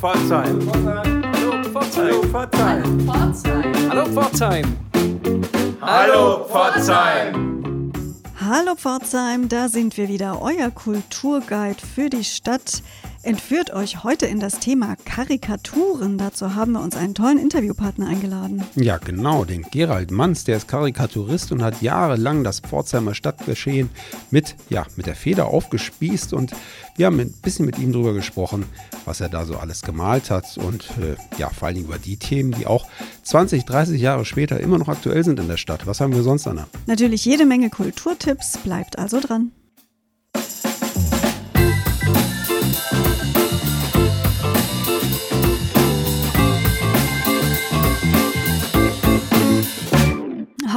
Pforzheim. Hallo Pforzheim. Hallo Pforzheim. Hallo Pforzheim. Hallo Pforzheim, da sind wir wieder, euer Kulturguide für die Stadt entführt euch heute in das Thema Karikaturen. Dazu haben wir uns einen tollen Interviewpartner eingeladen. Ja, genau, den Gerald Manns, der ist Karikaturist und hat jahrelang das Pforzheimer Stadtgeschehen mit, ja, mit der Feder aufgespießt und wir haben ein bisschen mit ihm darüber gesprochen, was er da so alles gemalt hat und äh, ja, vor allem über die Themen, die auch 20, 30 Jahre später immer noch aktuell sind in der Stadt. Was haben wir sonst, Anna? Natürlich jede Menge Kulturtipps, bleibt also dran.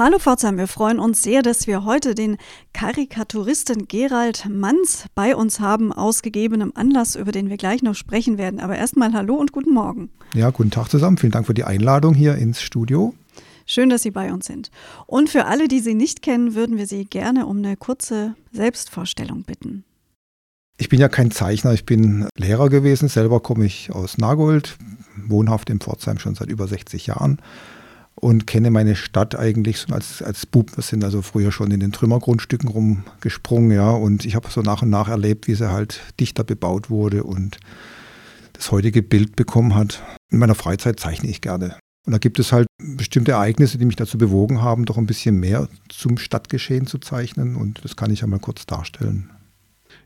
Hallo Pforzheim, wir freuen uns sehr, dass wir heute den Karikaturisten Gerald Manns bei uns haben, aus gegebenem Anlass, über den wir gleich noch sprechen werden. Aber erstmal Hallo und guten Morgen. Ja, guten Tag zusammen. Vielen Dank für die Einladung hier ins Studio. Schön, dass Sie bei uns sind. Und für alle, die Sie nicht kennen, würden wir Sie gerne um eine kurze Selbstvorstellung bitten. Ich bin ja kein Zeichner, ich bin Lehrer gewesen. Selber komme ich aus Nagold, wohnhaft in Pforzheim schon seit über 60 Jahren und kenne meine Stadt eigentlich so als, als Bub. Wir sind also früher schon in den Trümmergrundstücken rumgesprungen, ja, und ich habe so nach und nach erlebt, wie sie halt dichter bebaut wurde und das heutige Bild bekommen hat. In meiner Freizeit zeichne ich gerne. Und da gibt es halt bestimmte Ereignisse, die mich dazu bewogen haben, doch ein bisschen mehr zum Stadtgeschehen zu zeichnen. Und das kann ich ja mal kurz darstellen.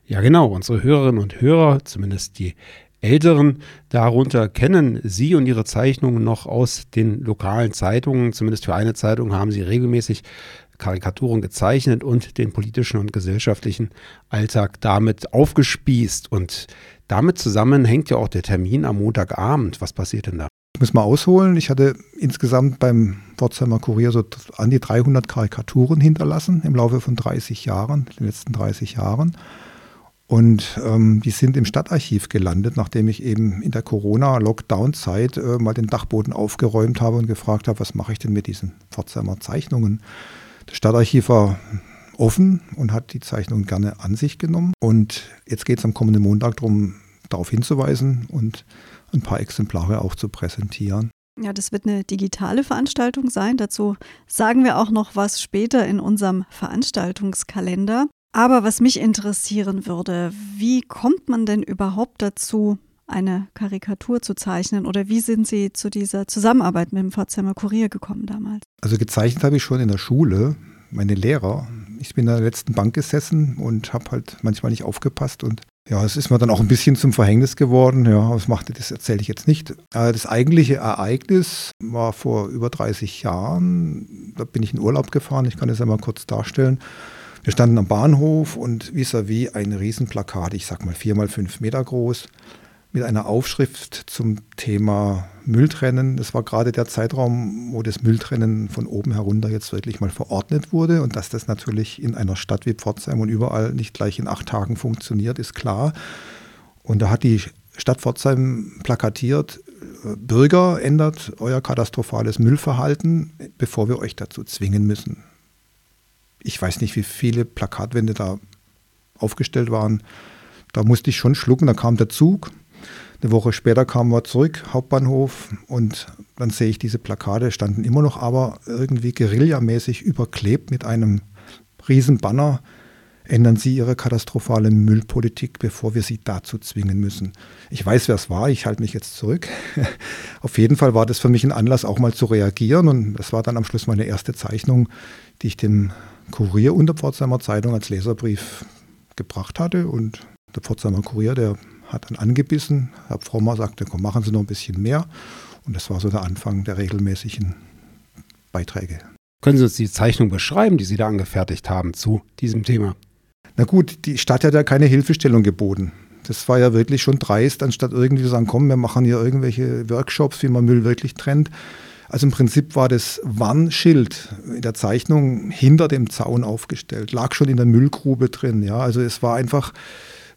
Ja, genau. Unsere Hörerinnen und Hörer, zumindest die Älteren darunter kennen Sie und Ihre Zeichnungen noch aus den lokalen Zeitungen. Zumindest für eine Zeitung haben Sie regelmäßig Karikaturen gezeichnet und den politischen und gesellschaftlichen Alltag damit aufgespießt. Und damit zusammen hängt ja auch der Termin am Montagabend. Was passiert denn da? Ich muss mal ausholen. Ich hatte insgesamt beim Pforzheimer Kurier so an die 300 Karikaturen hinterlassen im Laufe von 30 Jahren, den letzten 30 Jahren. Und ähm, die sind im Stadtarchiv gelandet, nachdem ich eben in der Corona-Lockdown-Zeit äh, mal den Dachboden aufgeräumt habe und gefragt habe, was mache ich denn mit diesen Pforzheimer Zeichnungen. Das Stadtarchiv war offen und hat die Zeichnungen gerne an sich genommen. Und jetzt geht es am kommenden Montag darum, darauf hinzuweisen und ein paar Exemplare auch zu präsentieren. Ja, das wird eine digitale Veranstaltung sein. Dazu sagen wir auch noch was später in unserem Veranstaltungskalender. Aber was mich interessieren würde, wie kommt man denn überhaupt dazu, eine Karikatur zu zeichnen oder wie sind Sie zu dieser Zusammenarbeit mit dem Pforzheimer Kurier gekommen damals? Also gezeichnet habe ich schon in der Schule, meine Lehrer. Ich bin in der letzten Bank gesessen und habe halt manchmal nicht aufgepasst und ja, es ist mir dann auch ein bisschen zum Verhängnis geworden. Ja, was machte das, erzähle ich jetzt nicht. Das eigentliche Ereignis war vor über 30 Jahren. Da bin ich in Urlaub gefahren. Ich kann das einmal kurz darstellen. Wir standen am Bahnhof und vis-à-vis -vis ein Riesenplakat, ich sag mal vier mal fünf Meter groß, mit einer Aufschrift zum Thema Mülltrennen. Das war gerade der Zeitraum, wo das Mülltrennen von oben herunter jetzt wirklich mal verordnet wurde. Und dass das natürlich in einer Stadt wie Pforzheim und überall nicht gleich in acht Tagen funktioniert, ist klar. Und da hat die Stadt Pforzheim plakatiert, Bürger, ändert euer katastrophales Müllverhalten, bevor wir euch dazu zwingen müssen ich weiß nicht, wie viele Plakatwände da aufgestellt waren. Da musste ich schon schlucken, da kam der Zug. Eine Woche später kamen wir zurück, Hauptbahnhof, und dann sehe ich diese Plakate, standen immer noch aber irgendwie guerillamäßig überklebt mit einem riesen Banner. Ändern Sie Ihre katastrophale Müllpolitik, bevor wir Sie dazu zwingen müssen. Ich weiß, wer es war, ich halte mich jetzt zurück. Auf jeden Fall war das für mich ein Anlass, auch mal zu reagieren. Und das war dann am Schluss meine erste Zeichnung, die ich dem Kurier und der Pforzheimer Zeitung als Leserbrief gebracht hatte. Und der Pforzheimer Kurier, der hat dann angebissen. Herr Frommer sagte, komm, machen Sie noch ein bisschen mehr. Und das war so der Anfang der regelmäßigen Beiträge. Können Sie uns die Zeichnung beschreiben, die Sie da angefertigt haben zu diesem Thema? Na gut, die Stadt hat ja keine Hilfestellung geboten. Das war ja wirklich schon dreist, anstatt irgendwie zu sagen, komm, wir machen hier irgendwelche Workshops, wie man Müll wirklich trennt, also im Prinzip war das Warnschild in der Zeichnung hinter dem Zaun aufgestellt, lag schon in der Müllgrube drin. Ja, also es war einfach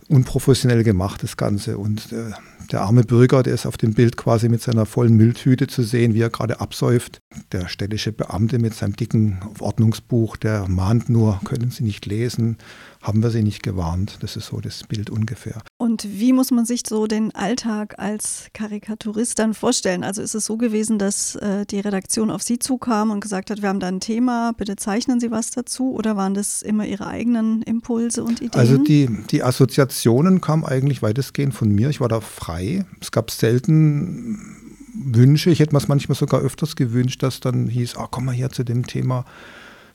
unprofessionell gemacht, das Ganze. Und äh, der arme Bürger, der ist auf dem Bild quasi mit seiner vollen Mülltüte zu sehen, wie er gerade absäuft. Der städtische Beamte mit seinem dicken Ordnungsbuch, der mahnt nur, können Sie nicht lesen, haben wir sie nicht gewarnt. Das ist so das Bild ungefähr. Und wie muss man sich so den Alltag als Karikaturist dann vorstellen? Also ist es so gewesen, dass äh, die Redaktion auf Sie zukam und gesagt hat, wir haben da ein Thema, bitte zeichnen Sie was dazu? Oder waren das immer Ihre eigenen Impulse und Ideen? Also die, die Assoziationen kamen eigentlich weitestgehend von mir. Ich war da frei. Es gab selten Wünsche. Ich hätte mir es manchmal sogar öfters gewünscht, dass dann hieß, ah, komm mal hier zu dem Thema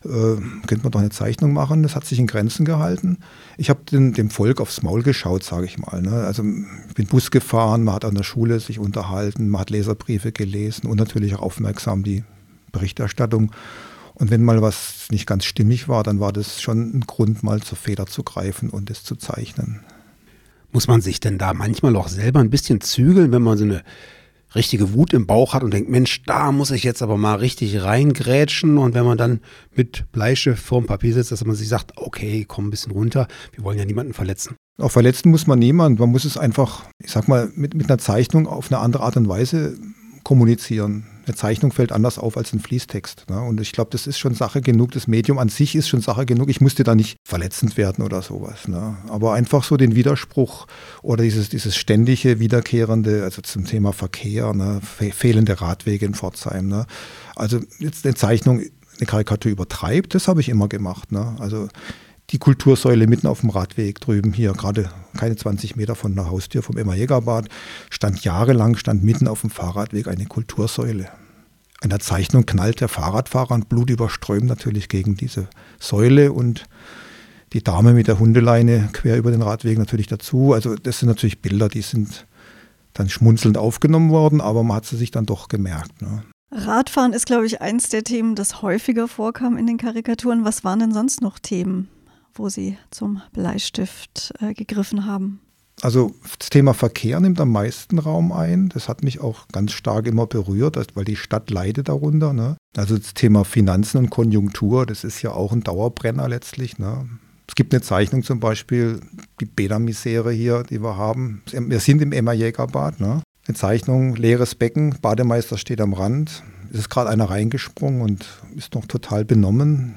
äh, könnte man doch eine Zeichnung machen. Das hat sich in Grenzen gehalten. Ich habe dem Volk aufs Maul geschaut, sage ich mal. Ne? Also ich bin Bus gefahren, man hat an der Schule sich unterhalten, man hat Leserbriefe gelesen und natürlich auch aufmerksam die Berichterstattung. Und wenn mal was nicht ganz stimmig war, dann war das schon ein Grund, mal zur Feder zu greifen und es zu zeichnen. Muss man sich denn da manchmal auch selber ein bisschen zügeln, wenn man so eine richtige Wut im Bauch hat und denkt, Mensch, da muss ich jetzt aber mal richtig reingrätschen. Und wenn man dann mit Bleistift vorm Papier sitzt, dass man sich sagt, okay, komm ein bisschen runter, wir wollen ja niemanden verletzen. Auch verletzen muss man niemanden. Man muss es einfach, ich sag mal, mit, mit einer Zeichnung auf eine andere Art und Weise kommunizieren eine Zeichnung fällt anders auf als ein Fließtext. Ne? Und ich glaube, das ist schon Sache genug. Das Medium an sich ist schon Sache genug. Ich musste da nicht verletzend werden oder sowas. Ne? Aber einfach so den Widerspruch oder dieses, dieses ständige, wiederkehrende, also zum Thema Verkehr, ne? fehlende Radwege in Pforzheim. Ne? Also jetzt eine Zeichnung, eine Karikatur übertreibt, das habe ich immer gemacht. Ne? Also die Kultursäule mitten auf dem Radweg drüben hier, gerade keine 20 Meter von der Haustür vom Emma Jägerbad, stand jahrelang, stand mitten auf dem Fahrradweg eine Kultursäule. In der Zeichnung knallt der Fahrradfahrer und blutüberströmt natürlich gegen diese Säule und die Dame mit der Hundeleine quer über den Radweg natürlich dazu. Also das sind natürlich Bilder, die sind dann schmunzelnd aufgenommen worden, aber man hat sie sich dann doch gemerkt. Ne? Radfahren ist, glaube ich, eins der Themen, das häufiger vorkam in den Karikaturen. Was waren denn sonst noch Themen? Wo Sie zum Bleistift äh, gegriffen haben? Also das Thema Verkehr nimmt am meisten Raum ein. Das hat mich auch ganz stark immer berührt, weil die Stadt leidet darunter. Ne? Also das Thema Finanzen und Konjunktur, das ist ja auch ein Dauerbrenner letztlich. Ne? Es gibt eine Zeichnung zum Beispiel, die Bädermisere hier, die wir haben. Wir sind im Emma Jägerbad. Ne? Eine Zeichnung, leeres Becken, Bademeister steht am Rand. Es ist gerade einer reingesprungen und ist noch total benommen.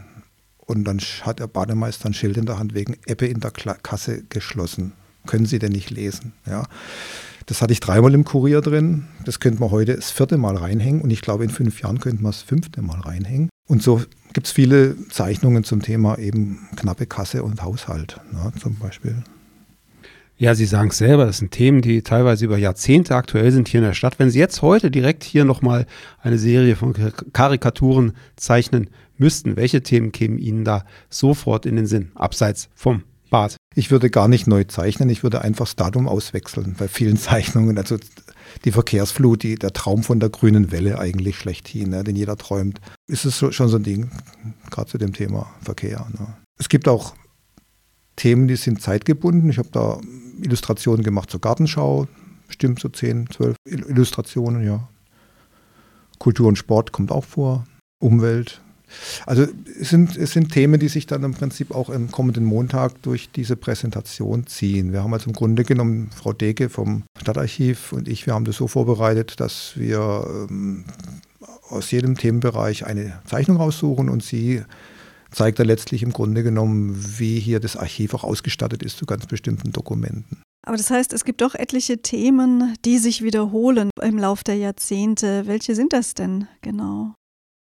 Und dann hat der Bademeister ein Schild in der Hand wegen Ebbe in der Kasse geschlossen. Können Sie denn nicht lesen? Ja. Das hatte ich dreimal im Kurier drin. Das könnte man heute das vierte Mal reinhängen. Und ich glaube, in fünf Jahren könnte man das fünfte Mal reinhängen. Und so gibt es viele Zeichnungen zum Thema eben knappe Kasse und Haushalt ja, zum Beispiel. Ja, Sie sagen es selber, das sind Themen, die teilweise über Jahrzehnte aktuell sind hier in der Stadt. Wenn Sie jetzt heute direkt hier nochmal eine Serie von Karikaturen zeichnen müssten, welche Themen kämen Ihnen da sofort in den Sinn, abseits vom Bad? Ich würde gar nicht neu zeichnen, ich würde einfach das Datum auswechseln bei vielen Zeichnungen. Also die Verkehrsflut, die, der Traum von der grünen Welle eigentlich schlechthin, ne, den jeder träumt, ist es schon so ein Ding, gerade zu dem Thema Verkehr. Ne. Es gibt auch Themen, die sind zeitgebunden. Ich habe da Illustrationen gemacht zur Gartenschau, bestimmt so 10, 12 Illustrationen, ja. Kultur und Sport kommt auch vor, Umwelt, also es sind, es sind Themen, die sich dann im Prinzip auch am kommenden Montag durch diese Präsentation ziehen. Wir haben also im Grunde genommen, Frau Deke vom Stadtarchiv und ich, wir haben das so vorbereitet, dass wir ähm, aus jedem Themenbereich eine Zeichnung raussuchen und sie zeigt dann letztlich im Grunde genommen, wie hier das Archiv auch ausgestattet ist zu ganz bestimmten Dokumenten. Aber das heißt, es gibt doch etliche Themen, die sich wiederholen im Laufe der Jahrzehnte. Welche sind das denn genau?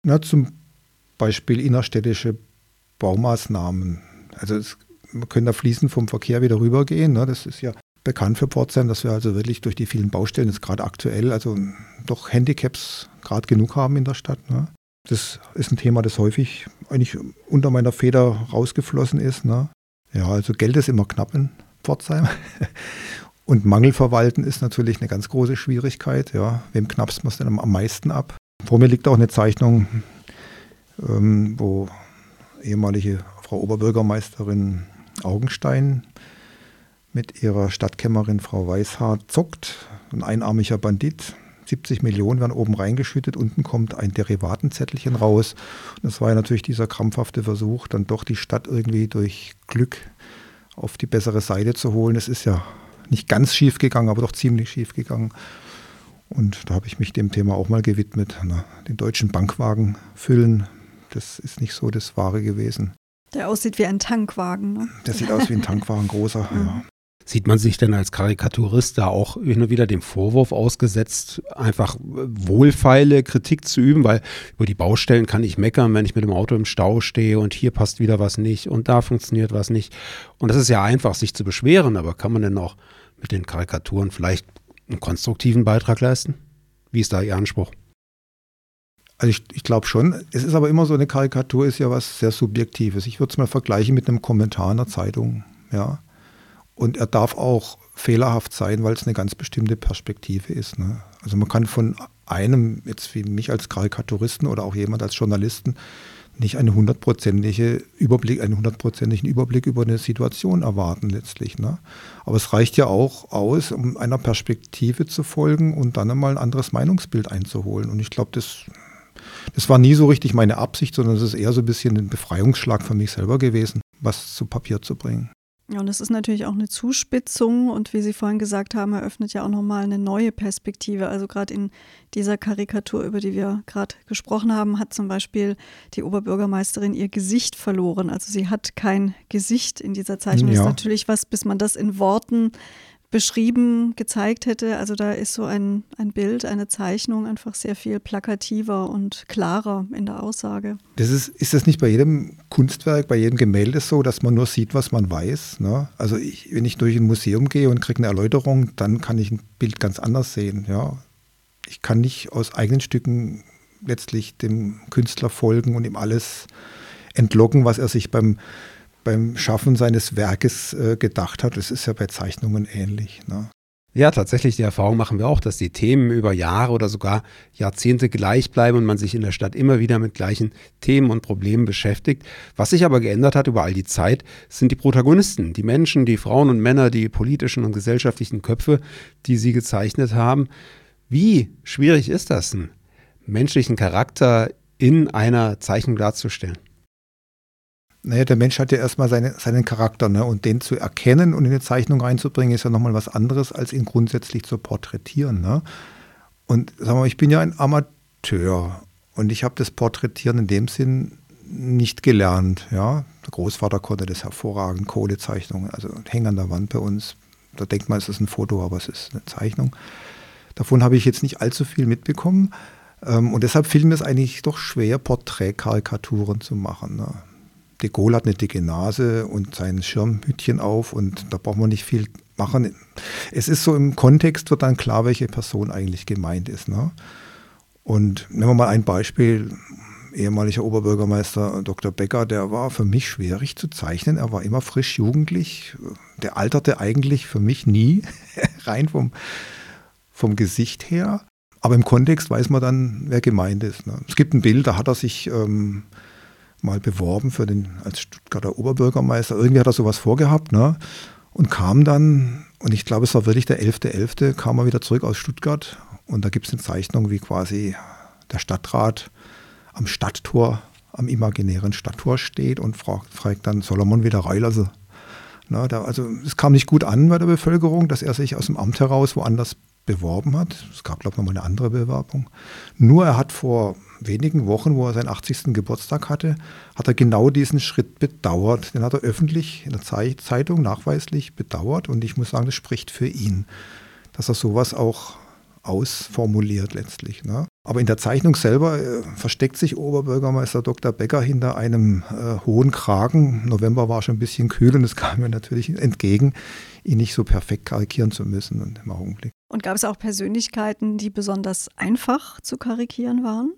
Na, zum Beispiel innerstädtische Baumaßnahmen. Also es, wir können da fließend vom Verkehr wieder rübergehen. Ne? Das ist ja bekannt für Pforzheim, dass wir also wirklich durch die vielen Baustellen, jetzt gerade aktuell, also doch Handicaps gerade genug haben in der Stadt. Ne? Das ist ein Thema, das häufig eigentlich unter meiner Feder rausgeflossen ist. Ne? Ja, also Geld ist immer knapp in Pforzheim. Und Mangelverwalten ist natürlich eine ganz große Schwierigkeit. Ja. Wem knappst man es denn am meisten ab? Vor mir liegt auch eine Zeichnung ähm, wo ehemalige Frau Oberbürgermeisterin Augenstein mit ihrer Stadtkämmerin Frau Weishart zockt. Ein einarmiger Bandit. 70 Millionen werden oben reingeschüttet, unten kommt ein Derivatenzettelchen raus. Und das war ja natürlich dieser krampfhafte Versuch, dann doch die Stadt irgendwie durch Glück auf die bessere Seite zu holen. Es ist ja nicht ganz schief gegangen, aber doch ziemlich schief gegangen. Und da habe ich mich dem Thema auch mal gewidmet. Na, den deutschen Bankwagen füllen das ist nicht so das Wahre gewesen. Der aussieht wie ein Tankwagen. Ne? Der sieht aus wie ein Tankwagen, großer, ja. Sieht man sich denn als Karikaturist da auch hin und wieder dem Vorwurf ausgesetzt, einfach wohlfeile Kritik zu üben, weil über die Baustellen kann ich meckern, wenn ich mit dem Auto im Stau stehe und hier passt wieder was nicht und da funktioniert was nicht. Und das ist ja einfach, sich zu beschweren, aber kann man denn auch mit den Karikaturen vielleicht einen konstruktiven Beitrag leisten? Wie ist da Ihr Anspruch? Also ich, ich glaube schon. Es ist aber immer so, eine Karikatur ist ja was sehr Subjektives. Ich würde es mal vergleichen mit einem Kommentar in der Zeitung. Ja. Und er darf auch fehlerhaft sein, weil es eine ganz bestimmte Perspektive ist. Ne? Also man kann von einem, jetzt wie mich als Karikaturisten oder auch jemand als Journalisten, nicht eine hundertprozentige Überblick, einen hundertprozentigen Überblick über eine Situation erwarten letztlich. Ne? Aber es reicht ja auch aus, um einer Perspektive zu folgen und dann einmal ein anderes Meinungsbild einzuholen. Und ich glaube, das, das war nie so richtig meine Absicht, sondern es ist eher so ein bisschen ein Befreiungsschlag für mich selber gewesen, was zu Papier zu bringen. Ja, und das ist natürlich auch eine Zuspitzung und wie Sie vorhin gesagt haben, eröffnet ja auch nochmal eine neue Perspektive. Also gerade in dieser Karikatur, über die wir gerade gesprochen haben, hat zum Beispiel die Oberbürgermeisterin ihr Gesicht verloren. Also sie hat kein Gesicht in dieser Zeichnung. Ja. Das ist natürlich was, bis man das in Worten beschrieben, gezeigt hätte. Also da ist so ein, ein Bild, eine Zeichnung einfach sehr viel plakativer und klarer in der Aussage. Das ist, ist das nicht bei jedem Kunstwerk, bei jedem Gemälde so, dass man nur sieht, was man weiß? Ne? Also ich, wenn ich durch ein Museum gehe und kriege eine Erläuterung, dann kann ich ein Bild ganz anders sehen. Ja? Ich kann nicht aus eigenen Stücken letztlich dem Künstler folgen und ihm alles entlocken, was er sich beim beim Schaffen seines Werkes äh, gedacht hat. Das ist ja bei Zeichnungen ähnlich. Ne? Ja, tatsächlich, die Erfahrung machen wir auch, dass die Themen über Jahre oder sogar Jahrzehnte gleich bleiben und man sich in der Stadt immer wieder mit gleichen Themen und Problemen beschäftigt. Was sich aber geändert hat über all die Zeit, sind die Protagonisten, die Menschen, die Frauen und Männer, die politischen und gesellschaftlichen Köpfe, die sie gezeichnet haben. Wie schwierig ist das, einen menschlichen Charakter in einer Zeichnung darzustellen? Naja, der Mensch hat ja erstmal seine, seinen Charakter, ne? Und den zu erkennen und in eine Zeichnung reinzubringen, ist ja nochmal was anderes, als ihn grundsätzlich zu porträtieren. Ne? Und sagen mal, ich bin ja ein Amateur und ich habe das Porträtieren in dem Sinn nicht gelernt. Ja? Der Großvater konnte das hervorragend, Kohlezeichnungen, also hängen an der Wand bei uns. Da denkt man, es ist ein Foto, aber es ist eine Zeichnung. Davon habe ich jetzt nicht allzu viel mitbekommen. Ähm, und deshalb fiel mir es eigentlich doch schwer, Porträtkarikaturen zu machen. Ne? De Gaulle hat eine dicke Nase und sein Schirmhütchen auf und da braucht man nicht viel machen. Es ist so im Kontext wird dann klar, welche Person eigentlich gemeint ist. Ne? Und nehmen wir mal ein Beispiel. Ehemaliger Oberbürgermeister Dr. Becker, der war für mich schwierig zu zeichnen. Er war immer frisch jugendlich. Der alterte eigentlich für mich nie, rein vom, vom Gesicht her. Aber im Kontext weiß man dann, wer gemeint ist. Ne? Es gibt ein Bild, da hat er sich ähm, mal beworben für den, als Stuttgarter Oberbürgermeister. Irgendwie hat er sowas vorgehabt, ne? Und kam dann, und ich glaube, es war wirklich der 11.11., .11., kam er wieder zurück aus Stuttgart. Und da gibt es eine Zeichnung, wie quasi der Stadtrat am Stadttor, am imaginären Stadttor steht und fragt, fragt dann, soll er mal wieder reinlassen? Na, da, also es kam nicht gut an bei der Bevölkerung, dass er sich aus dem Amt heraus woanders beworben hat. Es gab, glaube ich, noch mal eine andere Bewerbung. Nur er hat vor wenigen Wochen, wo er seinen 80. Geburtstag hatte, hat er genau diesen Schritt bedauert. Den hat er öffentlich in der Zeitung nachweislich bedauert und ich muss sagen, das spricht für ihn, dass er sowas auch ausformuliert letztlich. Ne? Aber in der Zeichnung selber äh, versteckt sich Oberbürgermeister Dr. Becker hinter einem äh, hohen Kragen. November war schon ein bisschen kühl und es kam mir natürlich entgegen, ihn nicht so perfekt karikieren zu müssen im Augenblick. Und gab es auch Persönlichkeiten, die besonders einfach zu karikieren waren?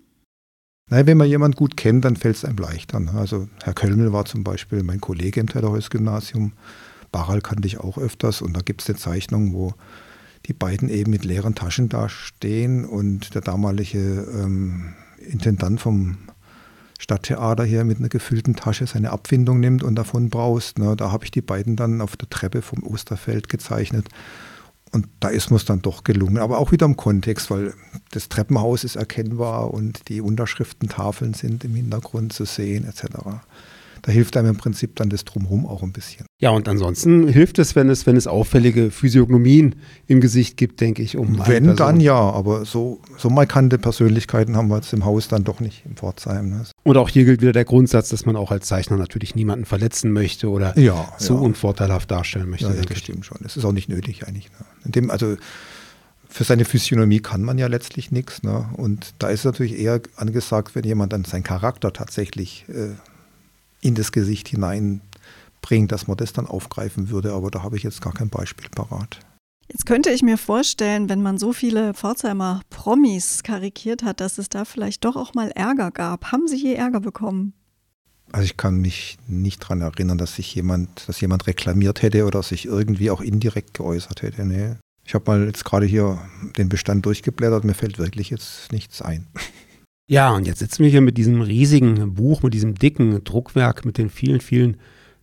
Nein, wenn man jemanden gut kennt, dann fällt es einem leichter. Ne? Also Herr Kölmel war zum Beispiel mein Kollege im Tedderhäus-Gymnasium. Baral kannte ich auch öfters und da gibt es eine Zeichnung, wo die beiden eben mit leeren Taschen da stehen und der damalige ähm, Intendant vom Stadttheater hier mit einer gefüllten Tasche seine Abfindung nimmt und davon braust. Ne? Da habe ich die beiden dann auf der Treppe vom Osterfeld gezeichnet. Und da ist mir es dann doch gelungen. Aber auch wieder im Kontext, weil das Treppenhaus ist erkennbar und die Unterschriftentafeln sind im Hintergrund zu sehen, etc. Da hilft einem im Prinzip dann das Drumherum auch ein bisschen. Ja, und ansonsten hilft es, wenn es, wenn es auffällige Physiognomien im Gesicht gibt, denke ich, um. Wenn, dann ja, aber so, so markante Persönlichkeiten haben wir jetzt im Haus dann doch nicht im Pforzheim. Ne? Und auch hier gilt wieder der Grundsatz, dass man auch als Zeichner natürlich niemanden verletzen möchte oder ja, so ja. unvorteilhaft darstellen möchte. Ja, ja das stimmt schon. Es ist auch nicht nötig eigentlich. Ne? In dem, also für seine Physiognomie kann man ja letztlich nichts. Ne? Und da ist es natürlich eher angesagt, wenn jemand dann seinen Charakter tatsächlich äh, in das Gesicht hinein bringt, dass man das dann aufgreifen würde. Aber da habe ich jetzt gar kein Beispiel parat. Jetzt könnte ich mir vorstellen, wenn man so viele Pforzheimer Promis karikiert hat, dass es da vielleicht doch auch mal Ärger gab. Haben Sie je Ärger bekommen? Also ich kann mich nicht daran erinnern, dass sich jemand, dass jemand reklamiert hätte oder sich irgendwie auch indirekt geäußert hätte. Nee. Ich habe mal jetzt gerade hier den Bestand durchgeblättert, mir fällt wirklich jetzt nichts ein. Ja, und jetzt sitzen wir hier mit diesem riesigen Buch, mit diesem dicken Druckwerk, mit den vielen, vielen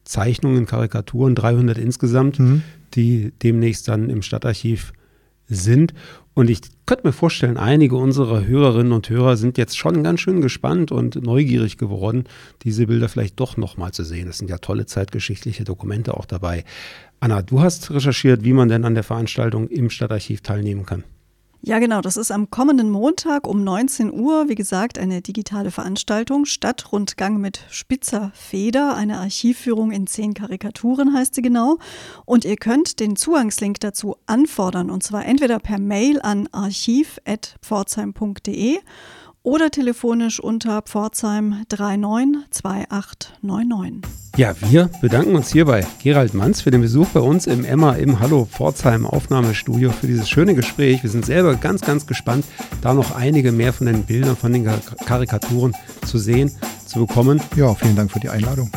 Zeichnungen, Karikaturen, 300 insgesamt, mhm. die demnächst dann im Stadtarchiv sind. Und ich könnte mir vorstellen, einige unserer Hörerinnen und Hörer sind jetzt schon ganz schön gespannt und neugierig geworden, diese Bilder vielleicht doch nochmal zu sehen. Es sind ja tolle zeitgeschichtliche Dokumente auch dabei. Anna, du hast recherchiert, wie man denn an der Veranstaltung im Stadtarchiv teilnehmen kann. Ja, genau. Das ist am kommenden Montag um 19 Uhr, wie gesagt, eine digitale Veranstaltung. Stadtrundgang mit spitzer Feder, eine Archivführung in zehn Karikaturen heißt sie genau. Und ihr könnt den Zugangslink dazu anfordern und zwar entweder per Mail an archiv.pforzheim.de oder telefonisch unter Pforzheim 392899. Ja, wir bedanken uns hier bei Gerald Manz für den Besuch bei uns im Emma im Hallo Pforzheim Aufnahmestudio für dieses schöne Gespräch. Wir sind selber ganz, ganz gespannt, da noch einige mehr von den Bildern, von den Karikaturen zu sehen, zu bekommen. Ja, vielen Dank für die Einladung.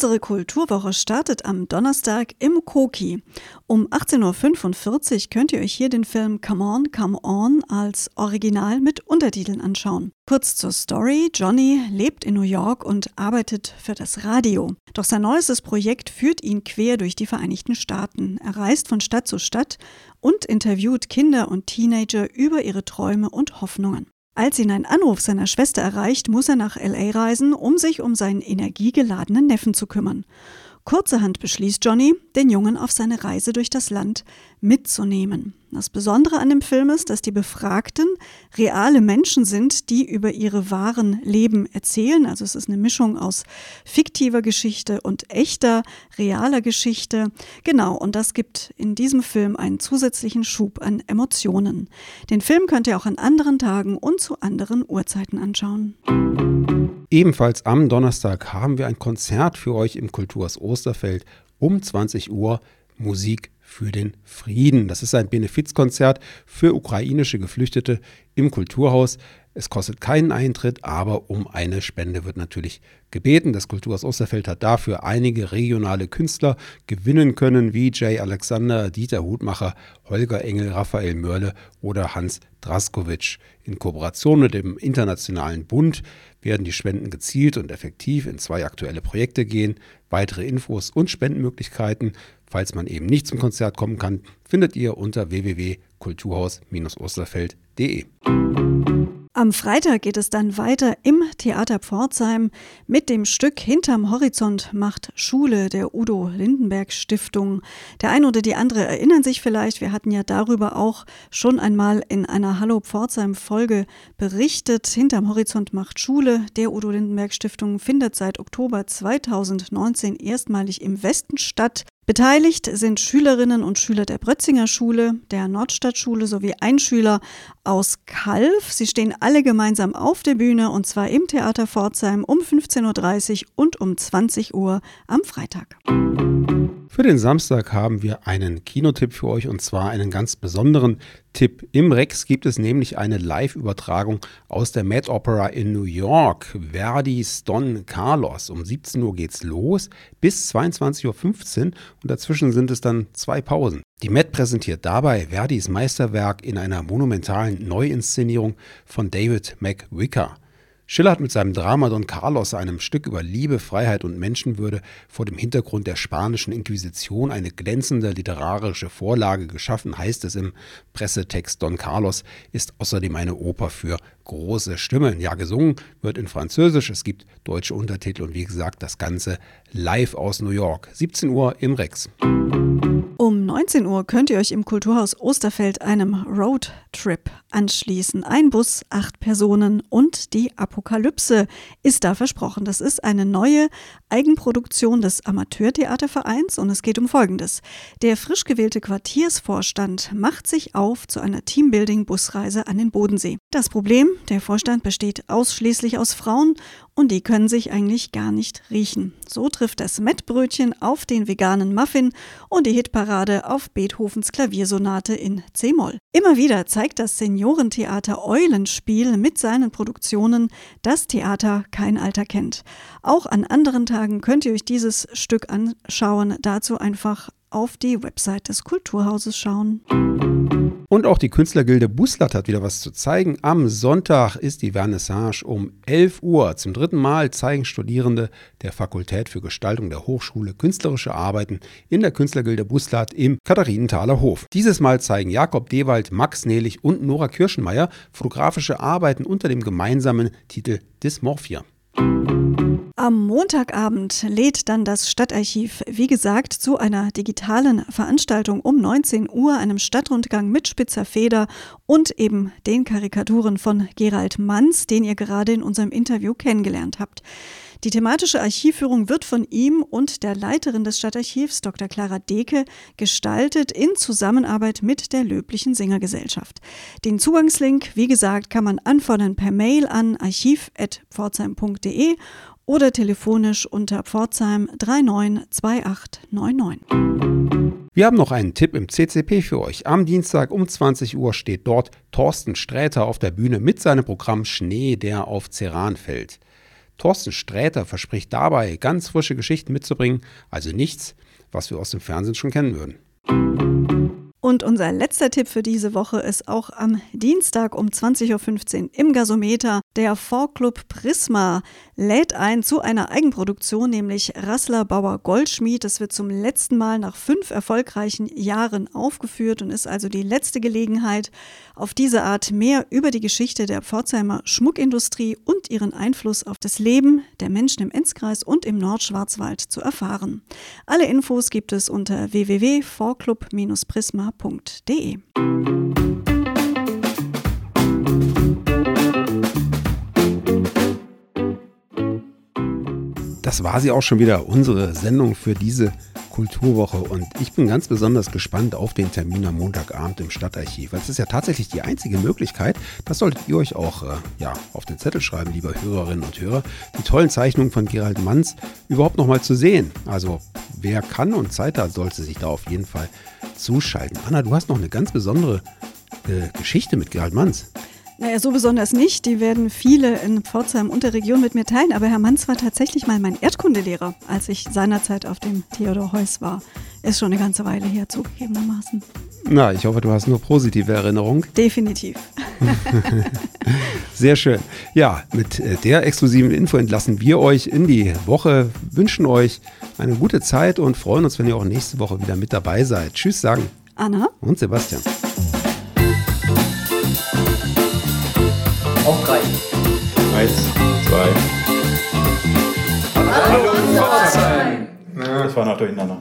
Unsere Kulturwoche startet am Donnerstag im Koki. Um 18.45 Uhr könnt ihr euch hier den Film Come On, Come On als Original mit Untertiteln anschauen. Kurz zur Story. Johnny lebt in New York und arbeitet für das Radio. Doch sein neuestes Projekt führt ihn quer durch die Vereinigten Staaten. Er reist von Stadt zu Stadt und interviewt Kinder und Teenager über ihre Träume und Hoffnungen. Als ihn ein Anruf seiner Schwester erreicht, muss er nach LA reisen, um sich um seinen energiegeladenen Neffen zu kümmern. Kurzerhand beschließt Johnny, den Jungen auf seine Reise durch das Land mitzunehmen. Das Besondere an dem Film ist, dass die Befragten reale Menschen sind, die über ihre wahren Leben erzählen. Also es ist eine Mischung aus fiktiver Geschichte und echter, realer Geschichte. Genau, und das gibt in diesem Film einen zusätzlichen Schub an Emotionen. Den Film könnt ihr auch an anderen Tagen und zu anderen Uhrzeiten anschauen. Ebenfalls am Donnerstag haben wir ein Konzert für euch im Kulturs Osterfeld um 20 Uhr Musik für den Frieden. Das ist ein Benefizkonzert für ukrainische Geflüchtete im Kulturhaus. Es kostet keinen Eintritt, aber um eine Spende wird natürlich gebeten. Das Kulturhaus Osterfeld hat dafür einige regionale Künstler gewinnen können, wie Jay Alexander, Dieter Hutmacher, Holger Engel, Raphael Mörle oder Hans Draskowitsch. In Kooperation mit dem Internationalen Bund werden die Spenden gezielt und effektiv in zwei aktuelle Projekte gehen. Weitere Infos und Spendenmöglichkeiten, falls man eben nicht zum Konzert kommen kann, findet ihr unter www.kulturhaus-osterfeld.de. Am Freitag geht es dann weiter im Theater Pforzheim mit dem Stück Hinterm Horizont macht Schule der Udo Lindenberg Stiftung. Der eine oder die andere erinnern sich vielleicht, wir hatten ja darüber auch schon einmal in einer Hallo Pforzheim Folge berichtet. Hinterm Horizont macht Schule der Udo Lindenberg Stiftung findet seit Oktober 2019 erstmalig im Westen statt. Beteiligt sind Schülerinnen und Schüler der Brötzinger Schule, der Nordstadtschule sowie ein Schüler aus Kalf. Sie stehen alle gemeinsam auf der Bühne und zwar im Theater Pforzheim um 15.30 Uhr und um 20 Uhr am Freitag. Für den Samstag haben wir einen Kinotipp für euch und zwar einen ganz besonderen Tipp. Im Rex gibt es nämlich eine Live-Übertragung aus der Met Opera in New York. Verdis Don Carlos. Um 17 Uhr geht's los bis 22.15 Uhr und dazwischen sind es dann zwei Pausen. Die Met präsentiert dabei Verdis Meisterwerk in einer monumentalen Neuinszenierung von David McWicker. Schiller hat mit seinem Drama Don Carlos, einem Stück über Liebe, Freiheit und Menschenwürde, vor dem Hintergrund der spanischen Inquisition eine glänzende literarische Vorlage geschaffen, heißt es im Pressetext. Don Carlos ist außerdem eine Oper für große Stimmen. Ja, gesungen wird in Französisch, es gibt deutsche Untertitel und wie gesagt, das Ganze live aus New York. 17 Uhr im Rex. Um 19 Uhr könnt ihr euch im Kulturhaus Osterfeld einem Roadtrip anschließen. Ein Bus, acht Personen und die Apokalypse ist da versprochen. Das ist eine neue Eigenproduktion des Amateurtheatervereins und es geht um Folgendes. Der frisch gewählte Quartiersvorstand macht sich auf zu einer Teambuilding-Busreise an den Bodensee. Das Problem, der Vorstand besteht ausschließlich aus Frauen und die können sich eigentlich gar nicht riechen. So trifft das Mettbrötchen auf den veganen Muffin und die Hitparade auf Beethovens Klaviersonate in C-Moll. Immer wieder zeigt das Seniorentheater Eulenspiel mit seinen Produktionen, dass Theater kein Alter kennt. Auch an anderen Tagen könnt ihr euch dieses Stück anschauen. Dazu einfach auf die Website des Kulturhauses schauen. Und auch die Künstlergilde Buslat hat wieder was zu zeigen. Am Sonntag ist die Vernissage um 11 Uhr. Zum dritten Mal zeigen Studierende der Fakultät für Gestaltung der Hochschule künstlerische Arbeiten in der Künstlergilde Buslat im Katharinenthaler Hof. Dieses Mal zeigen Jakob Dewald, Max Nehlich und Nora Kirschenmeier fotografische Arbeiten unter dem gemeinsamen Titel Dysmorphia. Am Montagabend lädt dann das Stadtarchiv, wie gesagt, zu einer digitalen Veranstaltung um 19 Uhr, einem Stadtrundgang mit spitzer Feder und eben den Karikaturen von Gerald Manns, den ihr gerade in unserem Interview kennengelernt habt. Die thematische Archivführung wird von ihm und der Leiterin des Stadtarchivs, Dr. Clara Deke, gestaltet in Zusammenarbeit mit der Löblichen Singergesellschaft. Den Zugangslink, wie gesagt, kann man anfordern per Mail an archiv.pforzheim.de oder telefonisch unter Pforzheim 392899. Wir haben noch einen Tipp im CCP für euch. Am Dienstag um 20 Uhr steht dort Thorsten Sträter auf der Bühne mit seinem Programm Schnee, der auf Ceran fällt. Thorsten Sträter verspricht dabei, ganz frische Geschichten mitzubringen, also nichts, was wir aus dem Fernsehen schon kennen würden. Und unser letzter Tipp für diese Woche ist auch am Dienstag um 20.15 Uhr im Gasometer. Der Vorclub Prisma lädt ein zu einer Eigenproduktion, nämlich Rassler Bauer Goldschmied. Das wird zum letzten Mal nach fünf erfolgreichen Jahren aufgeführt und ist also die letzte Gelegenheit, auf diese Art mehr über die Geschichte der Pforzheimer Schmuckindustrie und ihren Einfluss auf das Leben der Menschen im Enzkreis und im Nordschwarzwald zu erfahren. Alle Infos gibt es unter www.vorclub-prisma.de. Das war sie auch schon wieder, unsere Sendung für diese Kulturwoche. Und ich bin ganz besonders gespannt auf den Termin am Montagabend im Stadtarchiv. Es ist ja tatsächlich die einzige Möglichkeit, das solltet ihr euch auch äh, ja, auf den Zettel schreiben, liebe Hörerinnen und Hörer, die tollen Zeichnungen von Gerald Manns überhaupt nochmal zu sehen. Also wer kann und Zeit hat, sollte sich da auf jeden Fall zuschalten. Anna, du hast noch eine ganz besondere äh, Geschichte mit Gerald Manns. Naja, so besonders nicht. Die werden viele in Pforzheim und der Region mit mir teilen. Aber Herr Manz war tatsächlich mal mein Erdkundelehrer, als ich seinerzeit auf dem Theodor Heuss war. Ist schon eine ganze Weile her, zugegebenermaßen. Na, ich hoffe, du hast nur positive Erinnerungen. Definitiv. Sehr schön. Ja, mit äh, der exklusiven Info entlassen wir euch in die Woche, wünschen euch eine gute Zeit und freuen uns, wenn ihr auch nächste Woche wieder mit dabei seid. Tschüss sagen. Anna und Sebastian. Auf drei. Eins, zwei. Hallo, Pforzheim. Das war noch durcheinander.